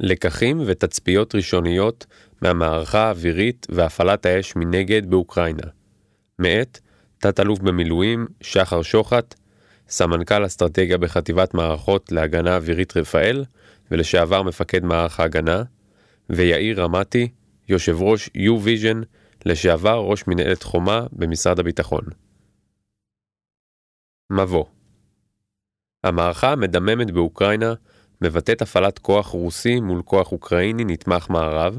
לקחים ותצפיות ראשוניות מהמערכה האווירית והפעלת האש מנגד באוקראינה. מאת תת-אלוף במילואים שחר שוחט, סמנכ"ל אסטרטגיה בחטיבת מערכות להגנה אווירית רפאל ולשעבר מפקד מערך ההגנה, ויאיר רמתי, יושב ראש U-Vision, לשעבר ראש מנהלת חומה במשרד הביטחון. מבוא המערכה המדממת באוקראינה מבטאת הפעלת כוח רוסי מול כוח אוקראיני נתמך מערב,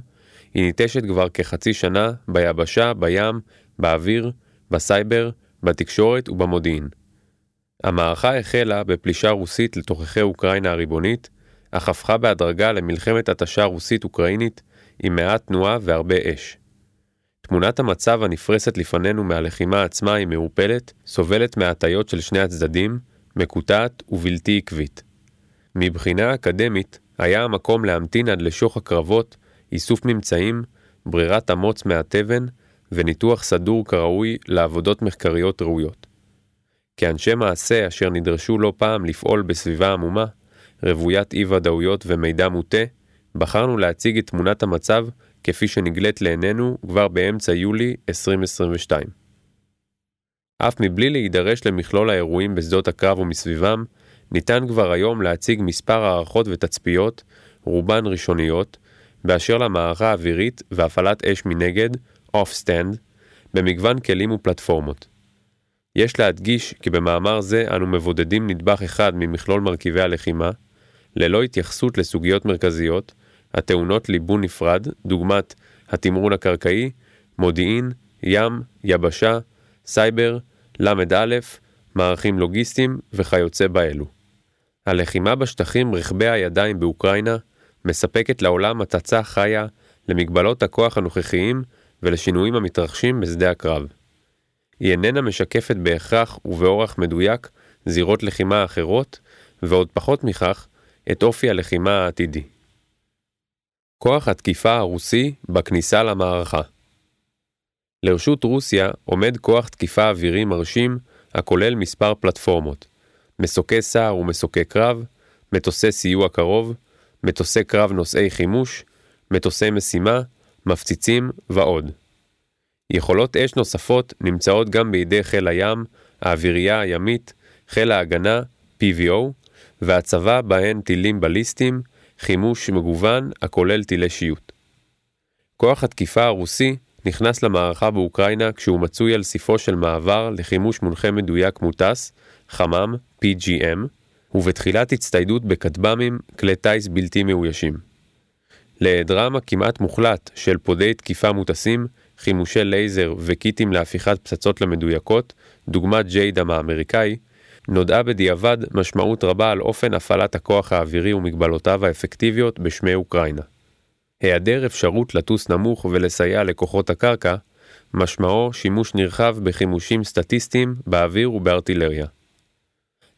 היא ניטשת כבר כחצי שנה ביבשה, בים, באוויר, בסייבר, בתקשורת ובמודיעין. המערכה החלה בפלישה רוסית לתוככי אוקראינה הריבונית, אך הפכה בהדרגה למלחמת התשה רוסית-אוקראינית עם מעט תנועה והרבה אש. תמונת המצב הנפרסת לפנינו מהלחימה עצמה היא מעורפלת, סובלת מהטיות של שני הצדדים, מקוטעת ובלתי עקבית. מבחינה אקדמית, היה המקום להמתין עד לשוך הקרבות, איסוף ממצאים, ברירת אמוץ מהתבן וניתוח סדור כראוי לעבודות מחקריות ראויות. כאנשי מעשה אשר נדרשו לא פעם לפעול בסביבה עמומה, רוויית אי-ודאויות ומידע מוטה, בחרנו להציג את תמונת המצב כפי שנגלית לעינינו כבר באמצע יולי 2022. אף מבלי להידרש למכלול האירועים בשדות הקרב ומסביבם, ניתן כבר היום להציג מספר הערכות ותצפיות, רובן ראשוניות, באשר למערכה האווירית והפעלת אש מנגד, off-stand, במגוון כלים ופלטפורמות. יש להדגיש כי במאמר זה אנו מבודדים נדבך אחד ממכלול מרכיבי הלחימה, ללא התייחסות לסוגיות מרכזיות, הטעונות ליבון נפרד, דוגמת התמרון הקרקעי, מודיעין, ים, יבשה, סייבר, ל"א, מערכים לוגיסטיים וכיוצא באלו. הלחימה בשטחים רכבי הידיים באוקראינה מספקת לעולם הצצה חיה למגבלות הכוח הנוכחיים ולשינויים המתרחשים בשדה הקרב. היא איננה משקפת בהכרח ובאורח מדויק זירות לחימה אחרות, ועוד פחות מכך, את אופי הלחימה העתידי. כוח התקיפה הרוסי בכניסה למערכה לרשות רוסיה עומד כוח תקיפה אווירי מרשים הכולל מספר פלטפורמות מסוקי סער ומסוקי קרב, מטוסי סיוע קרוב, מטוסי קרב נושאי חימוש, מטוסי משימה, מפציצים ועוד. יכולות אש נוספות נמצאות גם בידי חיל הים, האווירייה הימית, חיל ההגנה, PVO, והצבא בהן טילים בליסטיים, חימוש מגוון הכולל טילי שיוט. כוח התקיפה הרוסי נכנס למערכה באוקראינה כשהוא מצוי על סיפו של מעבר לחימוש מונחה מדויק מוטס, חמ"ם, PGM, ובתחילת הצטיידות בכטב"מים, כלי טיס בלתי מאוישים. להיעדרם הכמעט מוחלט של פודי תקיפה מוטסים, חימושי לייזר וקיטים להפיכת פצצות למדויקות, דוגמת ג'יידם האמריקאי, נודעה בדיעבד משמעות רבה על אופן הפעלת הכוח האווירי ומגבלותיו האפקטיביות בשמי אוקראינה. היעדר אפשרות לטוס נמוך ולסייע לכוחות הקרקע, משמעו שימוש נרחב בחימושים סטטיסטיים באוויר ובארטילריה.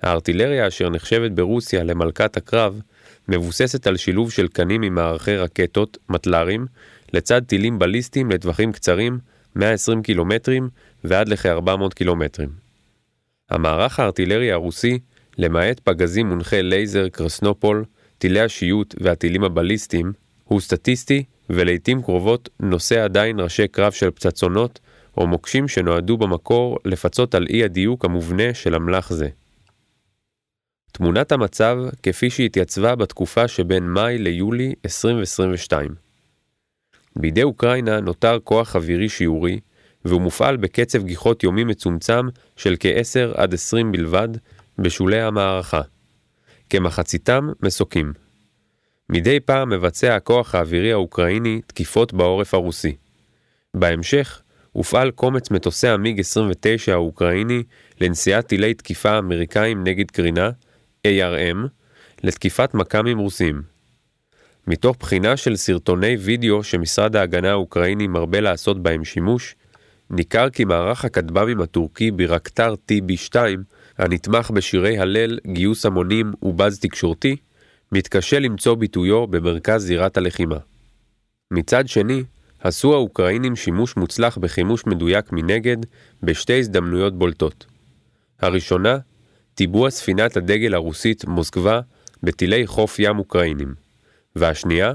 הארטילריה אשר נחשבת ברוסיה למלכת הקרב, מבוססת על שילוב של קנים ממערכי רקטות, מטל"רים, לצד טילים בליסטיים לטווחים קצרים, 120 קילומטרים ועד לכ-400 קילומטרים. המערך הארטילרי הרוסי, למעט פגזים מונחי לייזר קרסנופול, טילי השיוט והטילים הבליסטיים, הוא סטטיסטי ולעיתים קרובות נושא עדיין ראשי קרב של פצצונות או מוקשים שנועדו במקור לפצות על אי הדיוק המובנה של אמל"ח זה. תמונת המצב כפי שהתייצבה בתקופה שבין מאי ליולי 2022 בידי אוקראינה נותר כוח אווירי שיעורי, והוא מופעל בקצב גיחות יומי מצומצם של כ-10 עד 20 בלבד בשולי המערכה. כמחציתם מסוקים. מדי פעם מבצע הכוח האווירי האוקראיני תקיפות בעורף הרוסי. בהמשך, הופעל קומץ מטוסי המיג 29 האוקראיני לנסיעת טילי תקיפה אמריקאים נגד קרינה, ARM, לתקיפת מכ"מים רוסים. מתוך בחינה של סרטוני וידאו שמשרד ההגנה האוקראיני מרבה לעשות בהם שימוש, ניכר כי מערך הכטב"מים הטורקי בירקטר TB2, הנתמך בשירי הלל, גיוס המונים ובאז תקשורתי, מתקשה למצוא ביטויו במרכז זירת הלחימה. מצד שני, עשו האוקראינים שימוש מוצלח בחימוש מדויק מנגד בשתי הזדמנויות בולטות. הראשונה, טיבוע ספינת הדגל הרוסית מוסקבה בטילי חוף ים אוקראינים, והשנייה,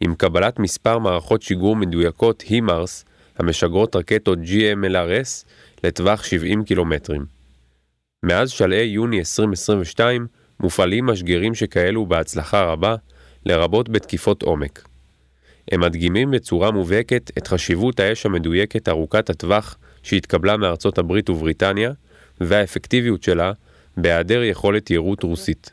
עם קבלת מספר מערכות שיגור מדויקות הימארס המשגרות רקטות GMLRS לטווח 70 קילומטרים. מאז שלהי יוני 2022 מופעלים משגרים שכאלו בהצלחה רבה, לרבות בתקיפות עומק. הם מדגימים בצורה מובהקת את חשיבות האש המדויקת ארוכת הטווח שהתקבלה מארצות הברית ובריטניה, והאפקטיביות שלה בהיעדר יכולת יירוט רוסית.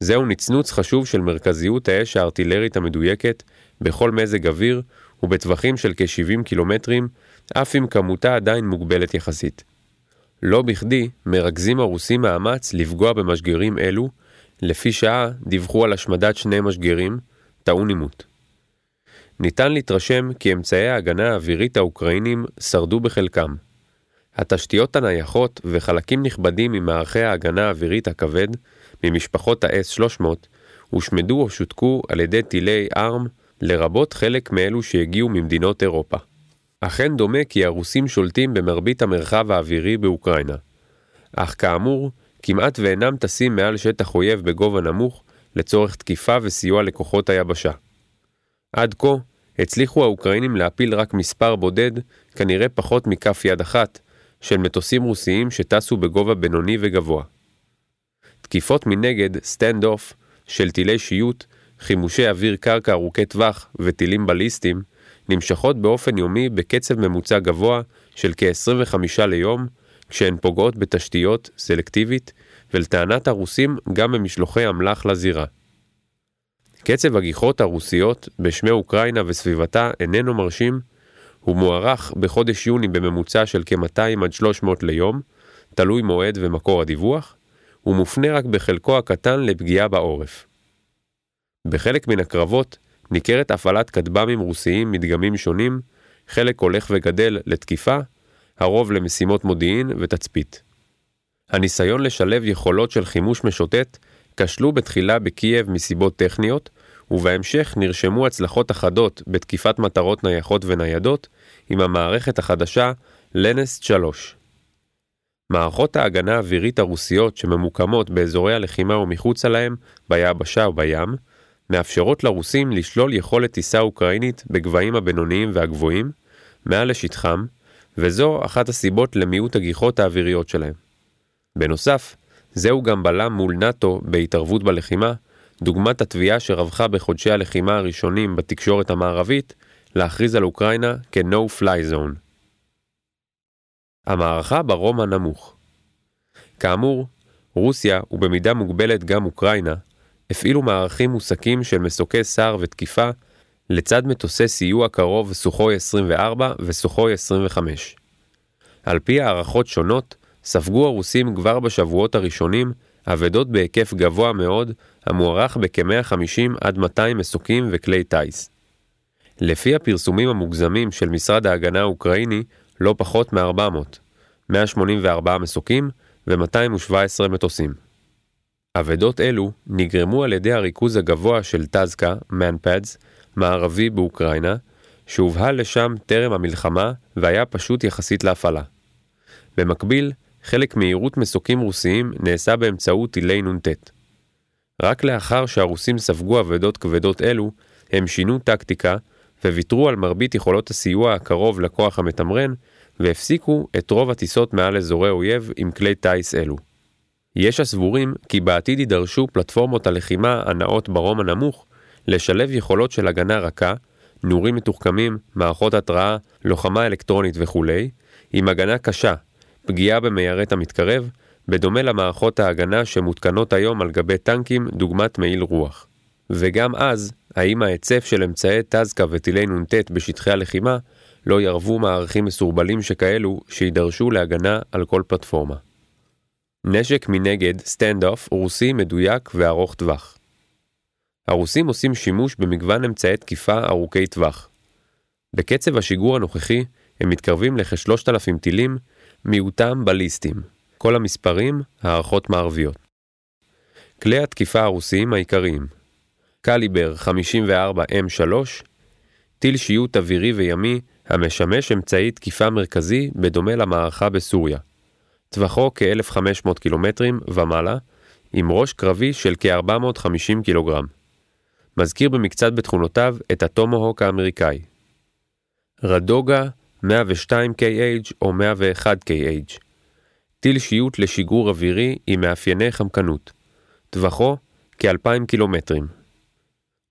זהו נצנוץ חשוב של מרכזיות האש הארטילרית המדויקת בכל מזג אוויר ובטווחים של כ-70 קילומטרים, אף אם כמותה עדיין מוגבלת יחסית. לא בכדי מרכזים הרוסים מאמץ לפגוע במשגרים אלו, לפי שעה דיווחו על השמדת שני משגרים, טעון עימות. ניתן להתרשם כי אמצעי ההגנה האווירית האוקראינים שרדו בחלקם. התשתיות הנייחות וחלקים נכבדים ממערכי ההגנה האווירית הכבד, ממשפחות ה-S-300, הושמדו או שותקו על ידי טילי ארם, לרבות חלק מאלו שהגיעו ממדינות אירופה. אכן דומה כי הרוסים שולטים במרבית המרחב האווירי באוקראינה. אך כאמור, כמעט ואינם טסים מעל שטח אויב בגובה נמוך לצורך תקיפה וסיוע לכוחות היבשה. עד כה, הצליחו האוקראינים להפיל רק מספר בודד, כנראה פחות מכף יד אחת, של מטוסים רוסיים שטסו בגובה בינוני וגבוה. תקיפות מנגד, stand-off, של טילי שיוט, חימושי אוויר קרקע ארוכי טווח וטילים בליסטיים, נמשכות באופן יומי בקצב ממוצע גבוה של כ-25 ליום, כשהן פוגעות בתשתיות סלקטיבית, ולטענת הרוסים גם במשלוחי אמל"ח לזירה. קצב הגיחות הרוסיות בשמי אוקראינה וסביבתה איננו מרשים, הוא מוערך בחודש יוני בממוצע של כ-200 עד 300 ליום, תלוי מועד ומקור הדיווח, ומופנה רק בחלקו הקטן לפגיעה בעורף. בחלק מן הקרבות ניכרת הפעלת כטב"מים רוסיים מדגמים שונים, חלק הולך וגדל לתקיפה, הרוב למשימות מודיעין ותצפית. הניסיון לשלב יכולות של חימוש משוטט כשלו בתחילה בקייב מסיבות טכניות, ובהמשך נרשמו הצלחות אחדות בתקיפת מטרות נייחות וניידות עם המערכת החדשה לנסט 3. מערכות ההגנה האווירית הרוסיות שממוקמות באזורי הלחימה ומחוצה להם, ביבשה ובים, מאפשרות לרוסים לשלול יכולת טיסה אוקראינית בגבהים הבינוניים והגבוהים, מעל לשטחם, וזו אחת הסיבות למיעוט הגיחות האוויריות שלהם. בנוסף, זהו גם בלם מול נאט"ו בהתערבות בלחימה, דוגמת התביעה שרווחה בחודשי הלחימה הראשונים בתקשורת המערבית, להכריז על אוקראינה כ-No-Fly Zone. המערכה ברום הנמוך כאמור, רוסיה, ובמידה מוגבלת גם אוקראינה, הפעילו מערכים מוסקים של מסוקי סער ותקיפה לצד מטוסי סיוע קרוב סוחוי 24 וסוחוי 25. על פי הערכות שונות, ספגו הרוסים כבר בשבועות הראשונים אבדות בהיקף גבוה מאוד, המוערך בכ-150 עד 200 מסוקים וכלי טיס. לפי הפרסומים המוגזמים של משרד ההגנה האוקראיני, לא פחות מ-400, 184 מסוקים ו-217 מטוסים. אבדות אלו נגרמו על ידי הריכוז הגבוה של טזקה, מנפדס, מערבי באוקראינה, שהובהל לשם טרם המלחמה והיה פשוט יחסית להפעלה. במקביל, חלק מהירות מסוקים רוסיים נעשה באמצעות טילי נ"ט. רק לאחר שהרוסים ספגו אבדות כבדות אלו, הם שינו טקטיקה וויתרו על מרבית יכולות הסיוע הקרוב לכוח המתמרן, והפסיקו את רוב הטיסות מעל אזורי אויב עם כלי טיס אלו. יש הסבורים כי בעתיד יידרשו פלטפורמות הלחימה הנעות ברום הנמוך לשלב יכולות של הגנה רכה, נורים מתוחכמים, מערכות התרעה, לוחמה אלקטרונית וכולי, עם הגנה קשה, פגיעה במיירט המתקרב, בדומה למערכות ההגנה שמותקנות היום על גבי טנקים דוגמת מעיל רוח. וגם אז, האם ההיצף של אמצעי טזקה וטילי נ"ט בשטחי הלחימה לא ירבו מערכים מסורבלים שכאלו שידרשו להגנה על כל פלטפורמה. נשק מנגד, stand-off, רוסי מדויק וארוך טווח. הרוסים עושים שימוש במגוון אמצעי תקיפה ארוכי טווח. בקצב השיגור הנוכחי, הם מתקרבים לכ-3,000 טילים, מיעוטם בליסטים. כל המספרים, הערכות מערביות. כלי התקיפה הרוסיים העיקריים קליבר 54 M3, טיל שיוט אווירי וימי המשמש אמצעי תקיפה מרכזי בדומה למערכה בסוריה. טווחו כ-1500 קילומטרים ומעלה, עם ראש קרבי של כ-450 קילוגרם. מזכיר במקצת בתכונותיו את הטומהוק האמריקאי. רדוגה 102KH או 101KH טיל שיוט לשיגור אווירי עם מאפייני חמקנות. טווחו כ-2,000 קילומטרים.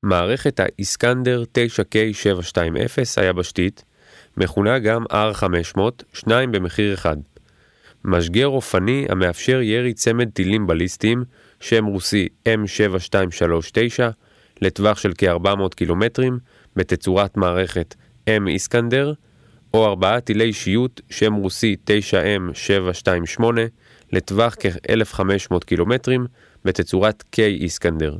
מערכת האיסקנדר 9K720 היבשתית, מכונה גם R500, שניים במחיר אחד. משגר אופני המאפשר ירי צמד טילים בליסטיים, שם רוסי M7239, לטווח של כ-400 קילומטרים, בתצורת מערכת M איסקנדר, או ארבעה טילי שיוט, שם רוסי 9M728, לטווח כ-1500 קילומטרים, בתצורת K איסקנדר.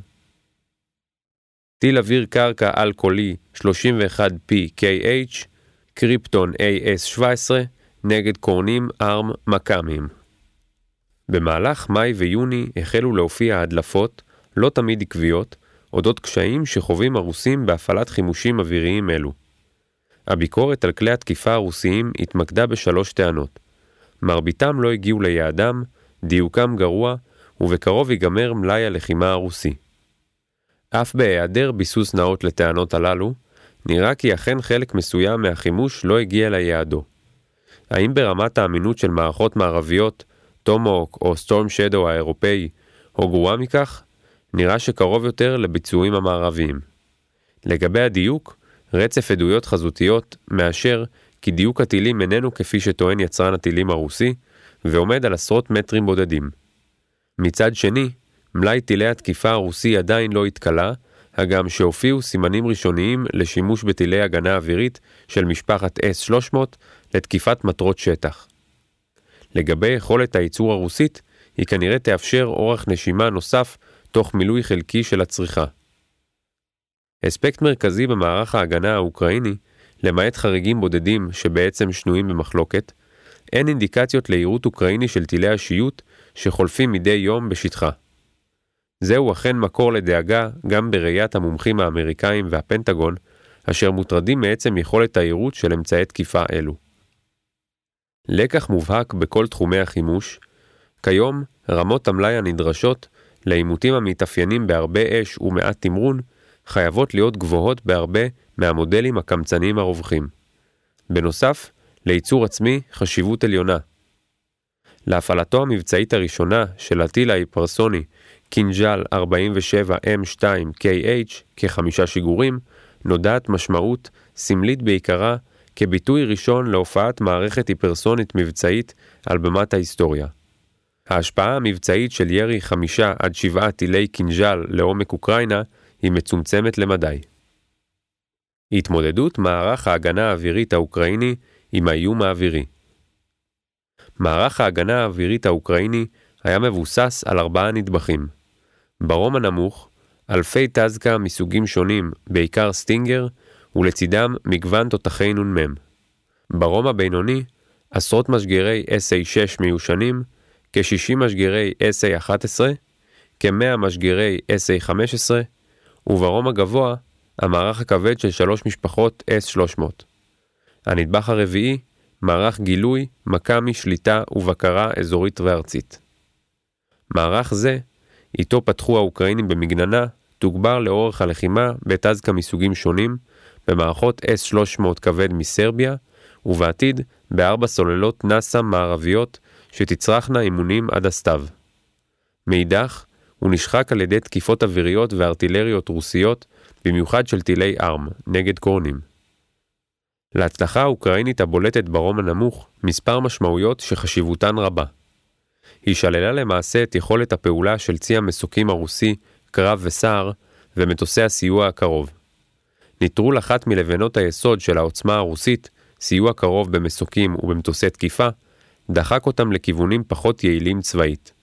טיל אוויר קרקע על-קולי 31PKH, קריפטון AS-17, נגד קורנים ארם מכ"מים. במהלך מאי ויוני החלו להופיע הדלפות, לא תמיד עקביות, אודות קשיים שחווים הרוסים בהפעלת חימושים אוויריים אלו. הביקורת על כלי התקיפה הרוסיים התמקדה בשלוש טענות. מרביתם לא הגיעו ליעדם, דיוקם גרוע, ובקרוב ייגמר מלאי הלחימה הרוסי. אף בהיעדר ביסוס נאות לטענות הללו, נראה כי אכן חלק מסוים מהחימוש לא הגיע ליעדו. האם ברמת האמינות של מערכות מערביות, טומוק או סטורם שדו האירופאי, או גרועה מכך? נראה שקרוב יותר לביצועים המערביים. לגבי הדיוק, רצף עדויות חזותיות מאשר כי דיוק הטילים איננו כפי שטוען יצרן הטילים הרוסי, ועומד על עשרות מטרים בודדים. מצד שני, מלאי טילי התקיפה הרוסי עדיין לא התכלה, הגם שהופיעו סימנים ראשוניים לשימוש בטילי הגנה אווירית של משפחת S-300 לתקיפת מטרות שטח. לגבי יכולת הייצור הרוסית, היא כנראה תאפשר אורך נשימה נוסף תוך מילוי חלקי של הצריכה. אספקט מרכזי במערך ההגנה האוקראיני, למעט חריגים בודדים שבעצם שנויים במחלוקת, אין אינדיקציות ליירוט אוקראיני של טילי השיוט שחולפים מדי יום בשטחה. זהו אכן מקור לדאגה גם בראיית המומחים האמריקאים והפנטגון, אשר מוטרדים מעצם יכולת היירוט של אמצעי תקיפה אלו. לקח מובהק בכל תחומי החימוש, כיום רמות המלאי הנדרשות לעימותים המתאפיינים בהרבה אש ומעט תמרון, חייבות להיות גבוהות בהרבה מהמודלים הקמצניים הרווחים. בנוסף, לייצור עצמי חשיבות עליונה. להפעלתו המבצעית הראשונה של הטיל ההיפרסוני קינג'ל 47M2KH כחמישה שיגורים, נודעת משמעות, סמלית בעיקרה, כביטוי ראשון להופעת מערכת היפרסונית מבצעית על במת ההיסטוריה. ההשפעה המבצעית של ירי חמישה עד שבעה טילי קינג'ל לעומק אוקראינה היא מצומצמת למדי. התמודדות מערך ההגנה האווירית האוקראיני עם האיום האווירי מערך ההגנה האווירית האוקראיני היה מבוסס על ארבעה נדבכים. ברום הנמוך, אלפי טזקה מסוגים שונים, בעיקר סטינגר, ולצידם מגוון תותחי נ"מ. ברום הבינוני, עשרות משגרי SA-6 מיושנים, כ-60 משגרי SA-11, כ-100 משגרי SA-15, וברום הגבוה, המערך הכבד של שלוש משפחות S-300. הנדבך הרביעי, מערך גילוי, מכ"מי, שליטה ובקרה אזורית וארצית. מערך זה, איתו פתחו האוקראינים במגננה, תוגבר לאורך הלחימה בטזקה מסוגים שונים, במערכות S-300 כבד מסרביה, ובעתיד בארבע סוללות נאס"א מערביות שתצרכנה אימונים עד הסתיו. מאידך, הוא נשחק על ידי תקיפות אוויריות וארטילריות רוסיות, במיוחד של טילי ארם, נגד קורנים. להצלחה האוקראינית הבולטת ברום הנמוך מספר משמעויות שחשיבותן רבה. היא שללה למעשה את יכולת הפעולה של צי המסוקים הרוסי, קרב וסער, ומטוסי הסיוע הקרוב. נטרול אחת מלבנות היסוד של העוצמה הרוסית, סיוע קרוב במסוקים ובמטוסי תקיפה, דחק אותם לכיוונים פחות יעילים צבאית.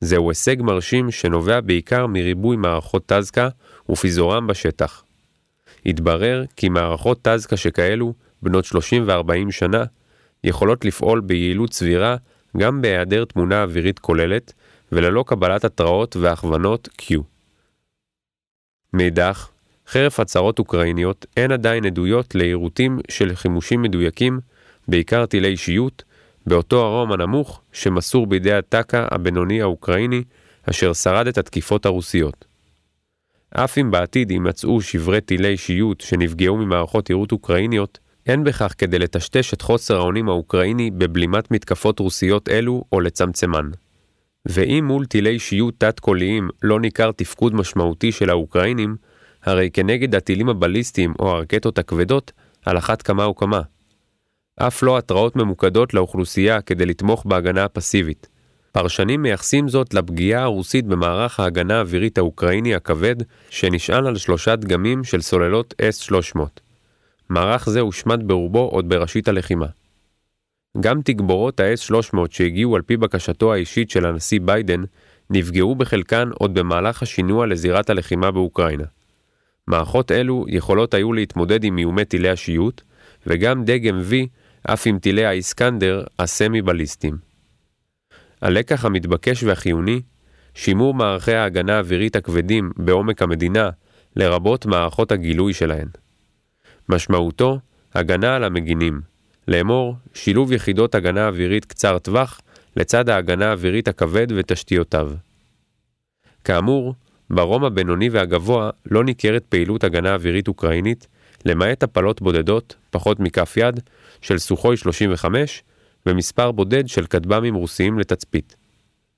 זהו הישג מרשים שנובע בעיקר מריבוי מערכות טזקה ופיזורם בשטח. התברר כי מערכות טזקה שכאלו, בנות 30 ו-40 שנה, יכולות לפעול ביעילות סבירה גם בהיעדר תמונה אווירית כוללת וללא קבלת התראות והכוונות Q. מאידך, חרף הצהרות אוקראיניות, אין עדיין עדויות לעירותים של חימושים מדויקים, בעיקר טילי אישיות, באותו הרום הנמוך שמסור בידי הטקה הבינוני האוקראיני, אשר שרד את התקיפות הרוסיות. אף אם בעתיד יימצאו שברי טילי שיוט שנפגעו ממערכות יירוט אוקראיניות, אין בכך כדי לטשטש את חוסר האונים האוקראיני בבלימת מתקפות רוסיות אלו או לצמצמן. ואם מול טילי שיוט תת-קוליים לא ניכר תפקוד משמעותי של האוקראינים, הרי כנגד הטילים הבליסטיים או הרקטות הכבדות, על אחת כמה וכמה. אף לא התראות ממוקדות לאוכלוסייה כדי לתמוך בהגנה הפסיבית. פרשנים מייחסים זאת לפגיעה הרוסית במערך ההגנה האווירית האוקראיני הכבד, שנשען על שלושה דגמים של סוללות S-300. מערך זה הושמד ברובו עוד בראשית הלחימה. גם תגבורות ה-S-300 שהגיעו על פי בקשתו האישית של הנשיא ביידן, נפגעו בחלקן עוד במהלך השינוע לזירת הלחימה באוקראינה. מערכות אלו יכולות היו להתמודד עם איומי טילי השיוט, וגם דגם V אף עם טילי האיסקנדר הסמי-בליסטיים. הלקח המתבקש והחיוני, שימור מערכי ההגנה האווירית הכבדים בעומק המדינה, לרבות מערכות הגילוי שלהן. משמעותו, הגנה על המגינים, לאמור, שילוב יחידות הגנה אווירית קצר טווח לצד ההגנה האווירית הכבד ותשתיותיו. כאמור, ברום הבינוני והגבוה לא ניכרת פעילות הגנה אווירית אוקראינית, למעט הפלות בודדות, פחות מכף יד, של סוחוי 35 ומספר בודד של כטב"מים רוסיים לתצפית.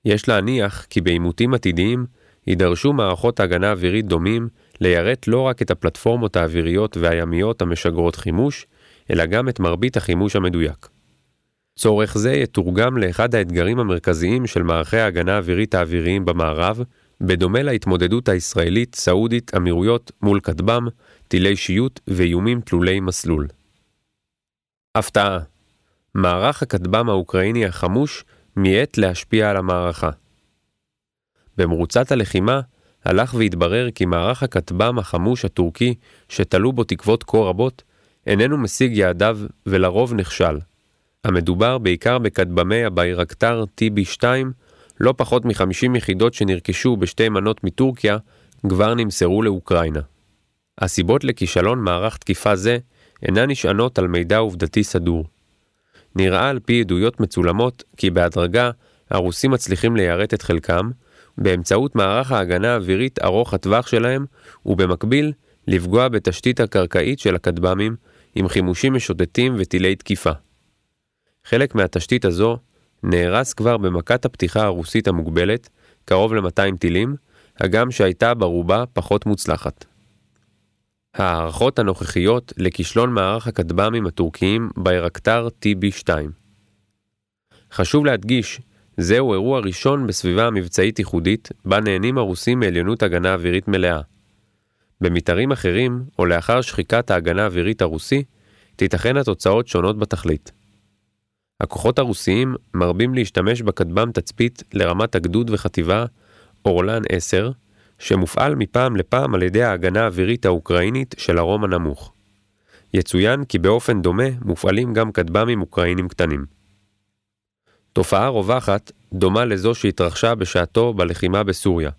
יש להניח כי בעימותים עתידיים יידרשו מערכות הגנה אווירית דומים ליירט לא רק את הפלטפורמות האוויריות והימיות המשגרות חימוש, אלא גם את מרבית החימוש המדויק. צורך זה יתורגם לאחד האתגרים המרכזיים של מערכי ההגנה האווירית האוויריים במערב, בדומה להתמודדות הישראלית-סעודית אמירויות מול כטב"ם, טילי שיוט ואיומים תלולי מסלול. הפתעה מערך הכטב"ם האוקראיני החמוש מיעט להשפיע על המערכה. במרוצת הלחימה הלך והתברר כי מערך הכטב"ם החמוש הטורקי, שתלו בו תקוות כה רבות, איננו משיג יעדיו ולרוב נכשל. המדובר בעיקר בכטב"מי הביירקטר TB2, לא פחות מ-50 יחידות שנרכשו בשתי מנות מטורקיה, כבר נמסרו לאוקראינה. הסיבות לכישלון מערך תקיפה זה אינן נשענות על מידע עובדתי סדור. נראה על פי עדויות מצולמות כי בהדרגה הרוסים מצליחים ליירט את חלקם, באמצעות מערך ההגנה האווירית ארוך הטווח שלהם, ובמקביל לפגוע בתשתית הקרקעית של הכטב"מים עם חימושים משוטטים וטילי תקיפה. חלק מהתשתית הזו נהרס כבר במכת הפתיחה הרוסית המוגבלת, קרוב ל-200 טילים, הגם שהייתה ברובה פחות מוצלחת. ההערכות הנוכחיות לכישלון מערך הכטב"מים הטורקיים בירקטר TB2. חשוב להדגיש, זהו אירוע ראשון בסביבה מבצעית ייחודית, בה נהנים הרוסים מעליונות הגנה אווירית מלאה. במתארים אחרים, או לאחר שחיקת ההגנה האווירית הרוסי, תיתכן התוצאות שונות בתכלית. הכוחות הרוסיים מרבים להשתמש בכטב"ם תצפית לרמת הגדוד וחטיבה אורלן 10, שמופעל מפעם לפעם על ידי ההגנה האווירית האוקראינית של הרום הנמוך. יצוין כי באופן דומה מופעלים גם כטב"מים אוקראינים קטנים. תופעה רווחת דומה לזו שהתרחשה בשעתו בלחימה בסוריה.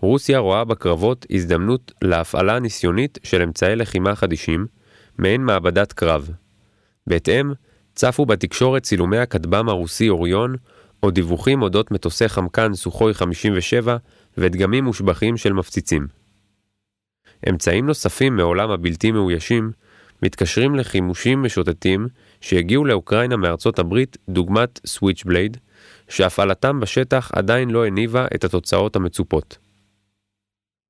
רוסיה רואה בקרבות הזדמנות להפעלה ניסיונית של אמצעי לחימה חדישים, מעין מעבדת קרב. בהתאם, צפו בתקשורת צילומי הכטב"ם הרוסי אוריון, או דיווחים אודות מטוסי חמקן סוחוי 57 ודגמים מושבחים של מפציצים. אמצעים נוספים מעולם הבלתי מאוישים מתקשרים לחימושים משוטטים שהגיעו לאוקראינה מארצות הברית דוגמת סוויצ'בלייד, שהפעלתם בשטח עדיין לא הניבה את התוצאות המצופות.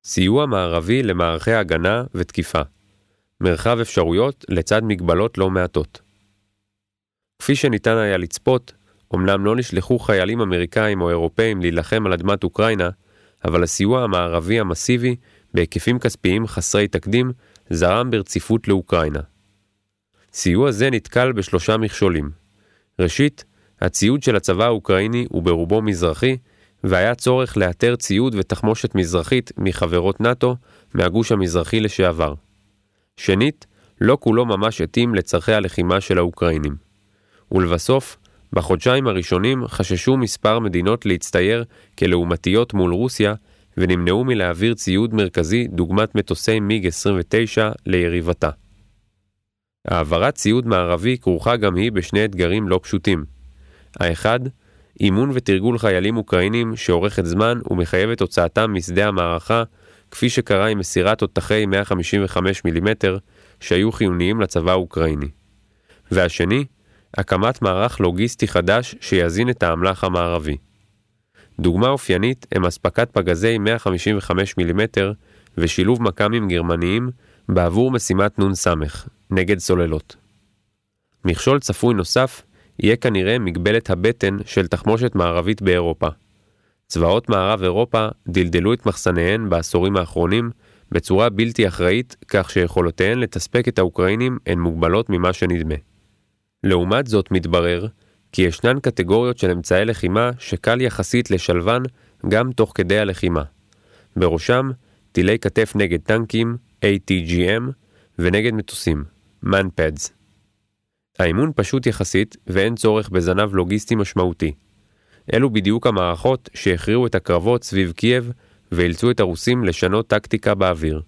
סיוע מערבי למערכי הגנה ותקיפה. מרחב אפשרויות לצד מגבלות לא מעטות. כפי שניתן היה לצפות, אמנם לא נשלחו חיילים אמריקאים או אירופאים להילחם על אדמת אוקראינה, אבל הסיוע המערבי המסיבי, בהיקפים כספיים חסרי תקדים, זרם ברציפות לאוקראינה. סיוע זה נתקל בשלושה מכשולים. ראשית, הציוד של הצבא האוקראיני הוא ברובו מזרחי, והיה צורך לאתר ציוד ותחמושת מזרחית מחברות נאט"ו מהגוש המזרחי לשעבר. שנית, לא כולו ממש התאים לצורכי הלחימה של האוקראינים. ולבסוף, בחודשיים הראשונים חששו מספר מדינות להצטייר כלעומתיות מול רוסיה, ונמנעו מלהעביר ציוד מרכזי דוגמת מטוסי מיג 29 ליריבתה. העברת ציוד מערבי כרוכה גם היא בשני אתגרים לא פשוטים. האחד, אימון ותרגול חיילים אוקראינים שאורכת זמן ומחייבת הוצאתם משדה המערכה כפי שקרה עם מסירת תותחי 155 מילימטר שהיו חיוניים לצבא האוקראיני. והשני, הקמת מערך לוגיסטי חדש שיזין את האמל"ח המערבי. דוגמה אופיינית הם אספקת פגזי 155 מילימטר ושילוב מכ"מים גרמניים בעבור משימת נ"ס, נגד סוללות. מכשול צפוי נוסף יהיה כנראה מגבלת הבטן של תחמושת מערבית באירופה. צבאות מערב אירופה דלדלו את מחסניהן בעשורים האחרונים בצורה בלתי אחראית, כך שיכולותיהן לתספק את האוקראינים הן מוגבלות ממה שנדמה. לעומת זאת מתברר כי ישנן קטגוריות של אמצעי לחימה שקל יחסית לשלבן גם תוך כדי הלחימה. בראשם טילי כתף נגד טנקים, ATGM, ונגד מטוסים, MANPADS. האימון פשוט יחסית ואין צורך בזנב לוגיסטי משמעותי. אלו בדיוק המערכות שהכריעו את הקרבות סביב קייב ואילצו את הרוסים לשנות טקטיקה באוויר.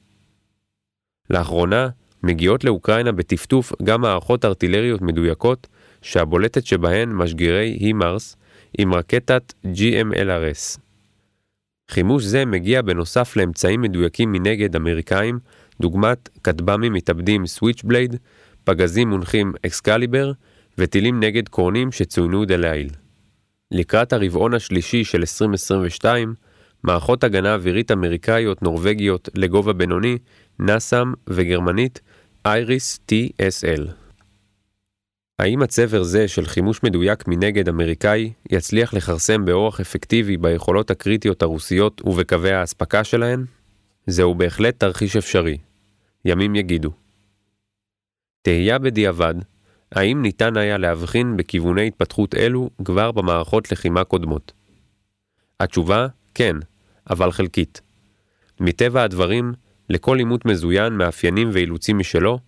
לאחרונה מגיעות לאוקראינה בטפטוף גם מערכות ארטילריות מדויקות שהבולטת שבהן משגרי הימארס עם רקטת GMLRS. חימוש זה מגיע בנוסף לאמצעים מדויקים מנגד אמריקאים, דוגמת כטב"מים מתאבדים סוויצ'בלייד, פגזים מונחים אקסקליבר וטילים נגד קורנים שצוינו דלעיל. לקראת הרבעון השלישי של 2022, מערכות הגנה אווירית אמריקאיות נורווגיות לגובה בינוני, נאסאם וגרמנית אייריס TSL. האם הצבר זה של חימוש מדויק מנגד אמריקאי יצליח לכרסם באורח אפקטיבי ביכולות הקריטיות הרוסיות ובקווי האספקה שלהן? זהו בהחלט תרחיש אפשרי. ימים יגידו. תהייה בדיעבד, האם ניתן היה להבחין בכיווני התפתחות אלו כבר במערכות לחימה קודמות? התשובה, כן, אבל חלקית. מטבע הדברים, לכל עימות מזוין מאפיינים ואילוצים משלו,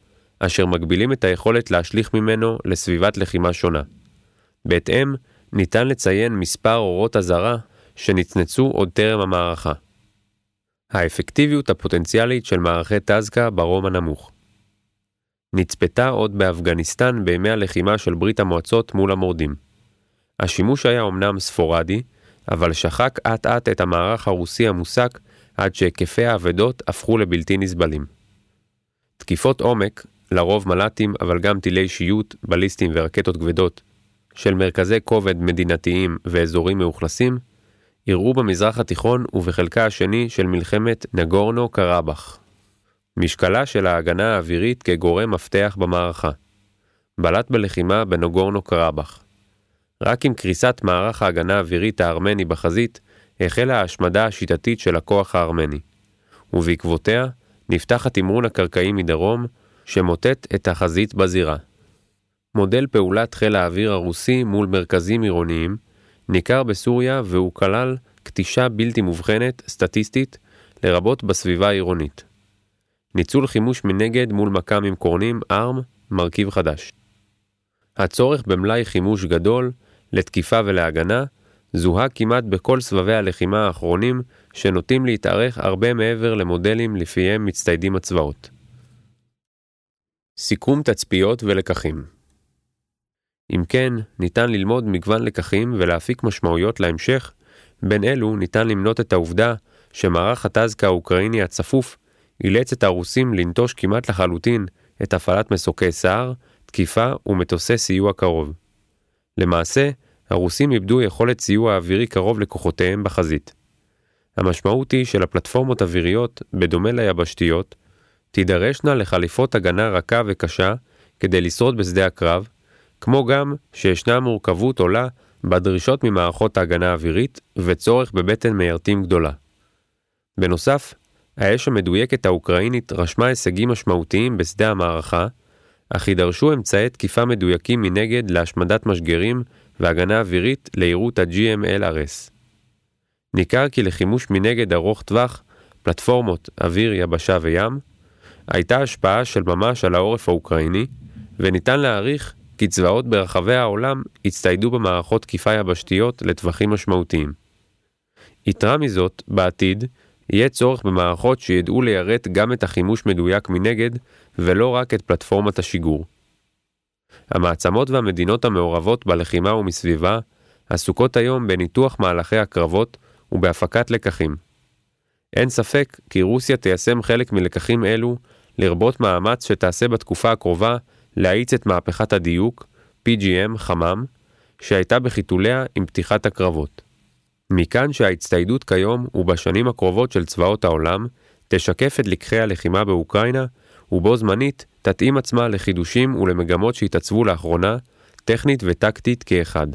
אשר מגבילים את היכולת להשליך ממנו לסביבת לחימה שונה. בהתאם, ניתן לציין מספר אורות אזהרה שנצנצו עוד טרם המערכה. האפקטיביות הפוטנציאלית של מערכי טזקה ברום הנמוך. נצפתה עוד באפגניסטן בימי הלחימה של ברית המועצות מול המורדים. השימוש היה אמנם ספורדי, אבל שחק אט אט את המערך הרוסי המוסק עד שהיקפי האבדות הפכו לבלתי נסבלים. תקיפות עומק, לרוב מל"טים אבל גם טילי שיוט, בליסטים ורקטות כבדות, של מרכזי כובד מדינתיים ואזורים מאוכלסים, אירעו במזרח התיכון ובחלקה השני של מלחמת נגורנו קרבאח. משקלה של ההגנה האווירית כגורם מפתח במערכה. בלט בלחימה בנגורנו קרבאח. רק עם קריסת מערך ההגנה האווירית הארמני בחזית, החלה ההשמדה השיטתית של הכוח הארמני. ובעקבותיה, נפתח התמרון הקרקעי מדרום, שמוטט את החזית בזירה. מודל פעולת חיל האוויר הרוסי מול מרכזים עירוניים ניכר בסוריה והוא כלל כתישה בלתי מובחנת, סטטיסטית, לרבות בסביבה העירונית. ניצול חימוש מנגד מול מכ"מים קורנים, ARM, מרכיב חדש. הצורך במלאי חימוש גדול, לתקיפה ולהגנה, זוהה כמעט בכל סבבי הלחימה האחרונים שנוטים להתארך הרבה מעבר למודלים לפיהם מצטיידים הצבאות. סיכום תצפיות ולקחים אם כן, ניתן ללמוד מגוון לקחים ולהפיק משמעויות להמשך, בין אלו ניתן למנות את העובדה שמערך הטזקה האוקראיני הצפוף אילץ את הרוסים לנטוש כמעט לחלוטין את הפעלת מסוקי סער, תקיפה ומטוסי סיוע קרוב. למעשה, הרוסים איבדו יכולת סיוע אווירי קרוב לכוחותיהם בחזית. המשמעות היא שלפלטפורמות אוויריות, בדומה ליבשתיות, תידרשנה לחליפות הגנה רכה וקשה כדי לשרוד בשדה הקרב, כמו גם שישנה מורכבות עולה בדרישות ממערכות ההגנה האווירית וצורך בבטן מיירטים גדולה. בנוסף, האש המדויקת האוקראינית רשמה הישגים משמעותיים בשדה המערכה, אך יידרשו אמצעי תקיפה מדויקים מנגד להשמדת משגרים והגנה אווירית לעירות ה-GMLRS. ניכר כי לחימוש מנגד ארוך טווח, פלטפורמות אוויר, יבשה וים, הייתה השפעה של ממש על העורף האוקראיני, וניתן להעריך כי צבאות ברחבי העולם הצטיידו במערכות תקיפה יבשתיות לטווחים משמעותיים. יתרה מזאת, בעתיד, יהיה צורך במערכות שידעו ליירט גם את החימוש מדויק מנגד, ולא רק את פלטפורמת השיגור. המעצמות והמדינות המעורבות בלחימה ומסביבה עסוקות היום בניתוח מהלכי הקרבות ובהפקת לקחים. אין ספק כי רוסיה תיישם חלק מלקחים אלו, לרבות מאמץ שתעשה בתקופה הקרובה להאיץ את מהפכת הדיוק, PGM חמם, שהייתה בחיתוליה עם פתיחת הקרבות. מכאן שההצטיידות כיום ובשנים הקרובות של צבאות העולם תשקף את לקחי הלחימה באוקראינה, ובו זמנית תתאים עצמה לחידושים ולמגמות שהתעצבו לאחרונה, טכנית וטקטית כאחד.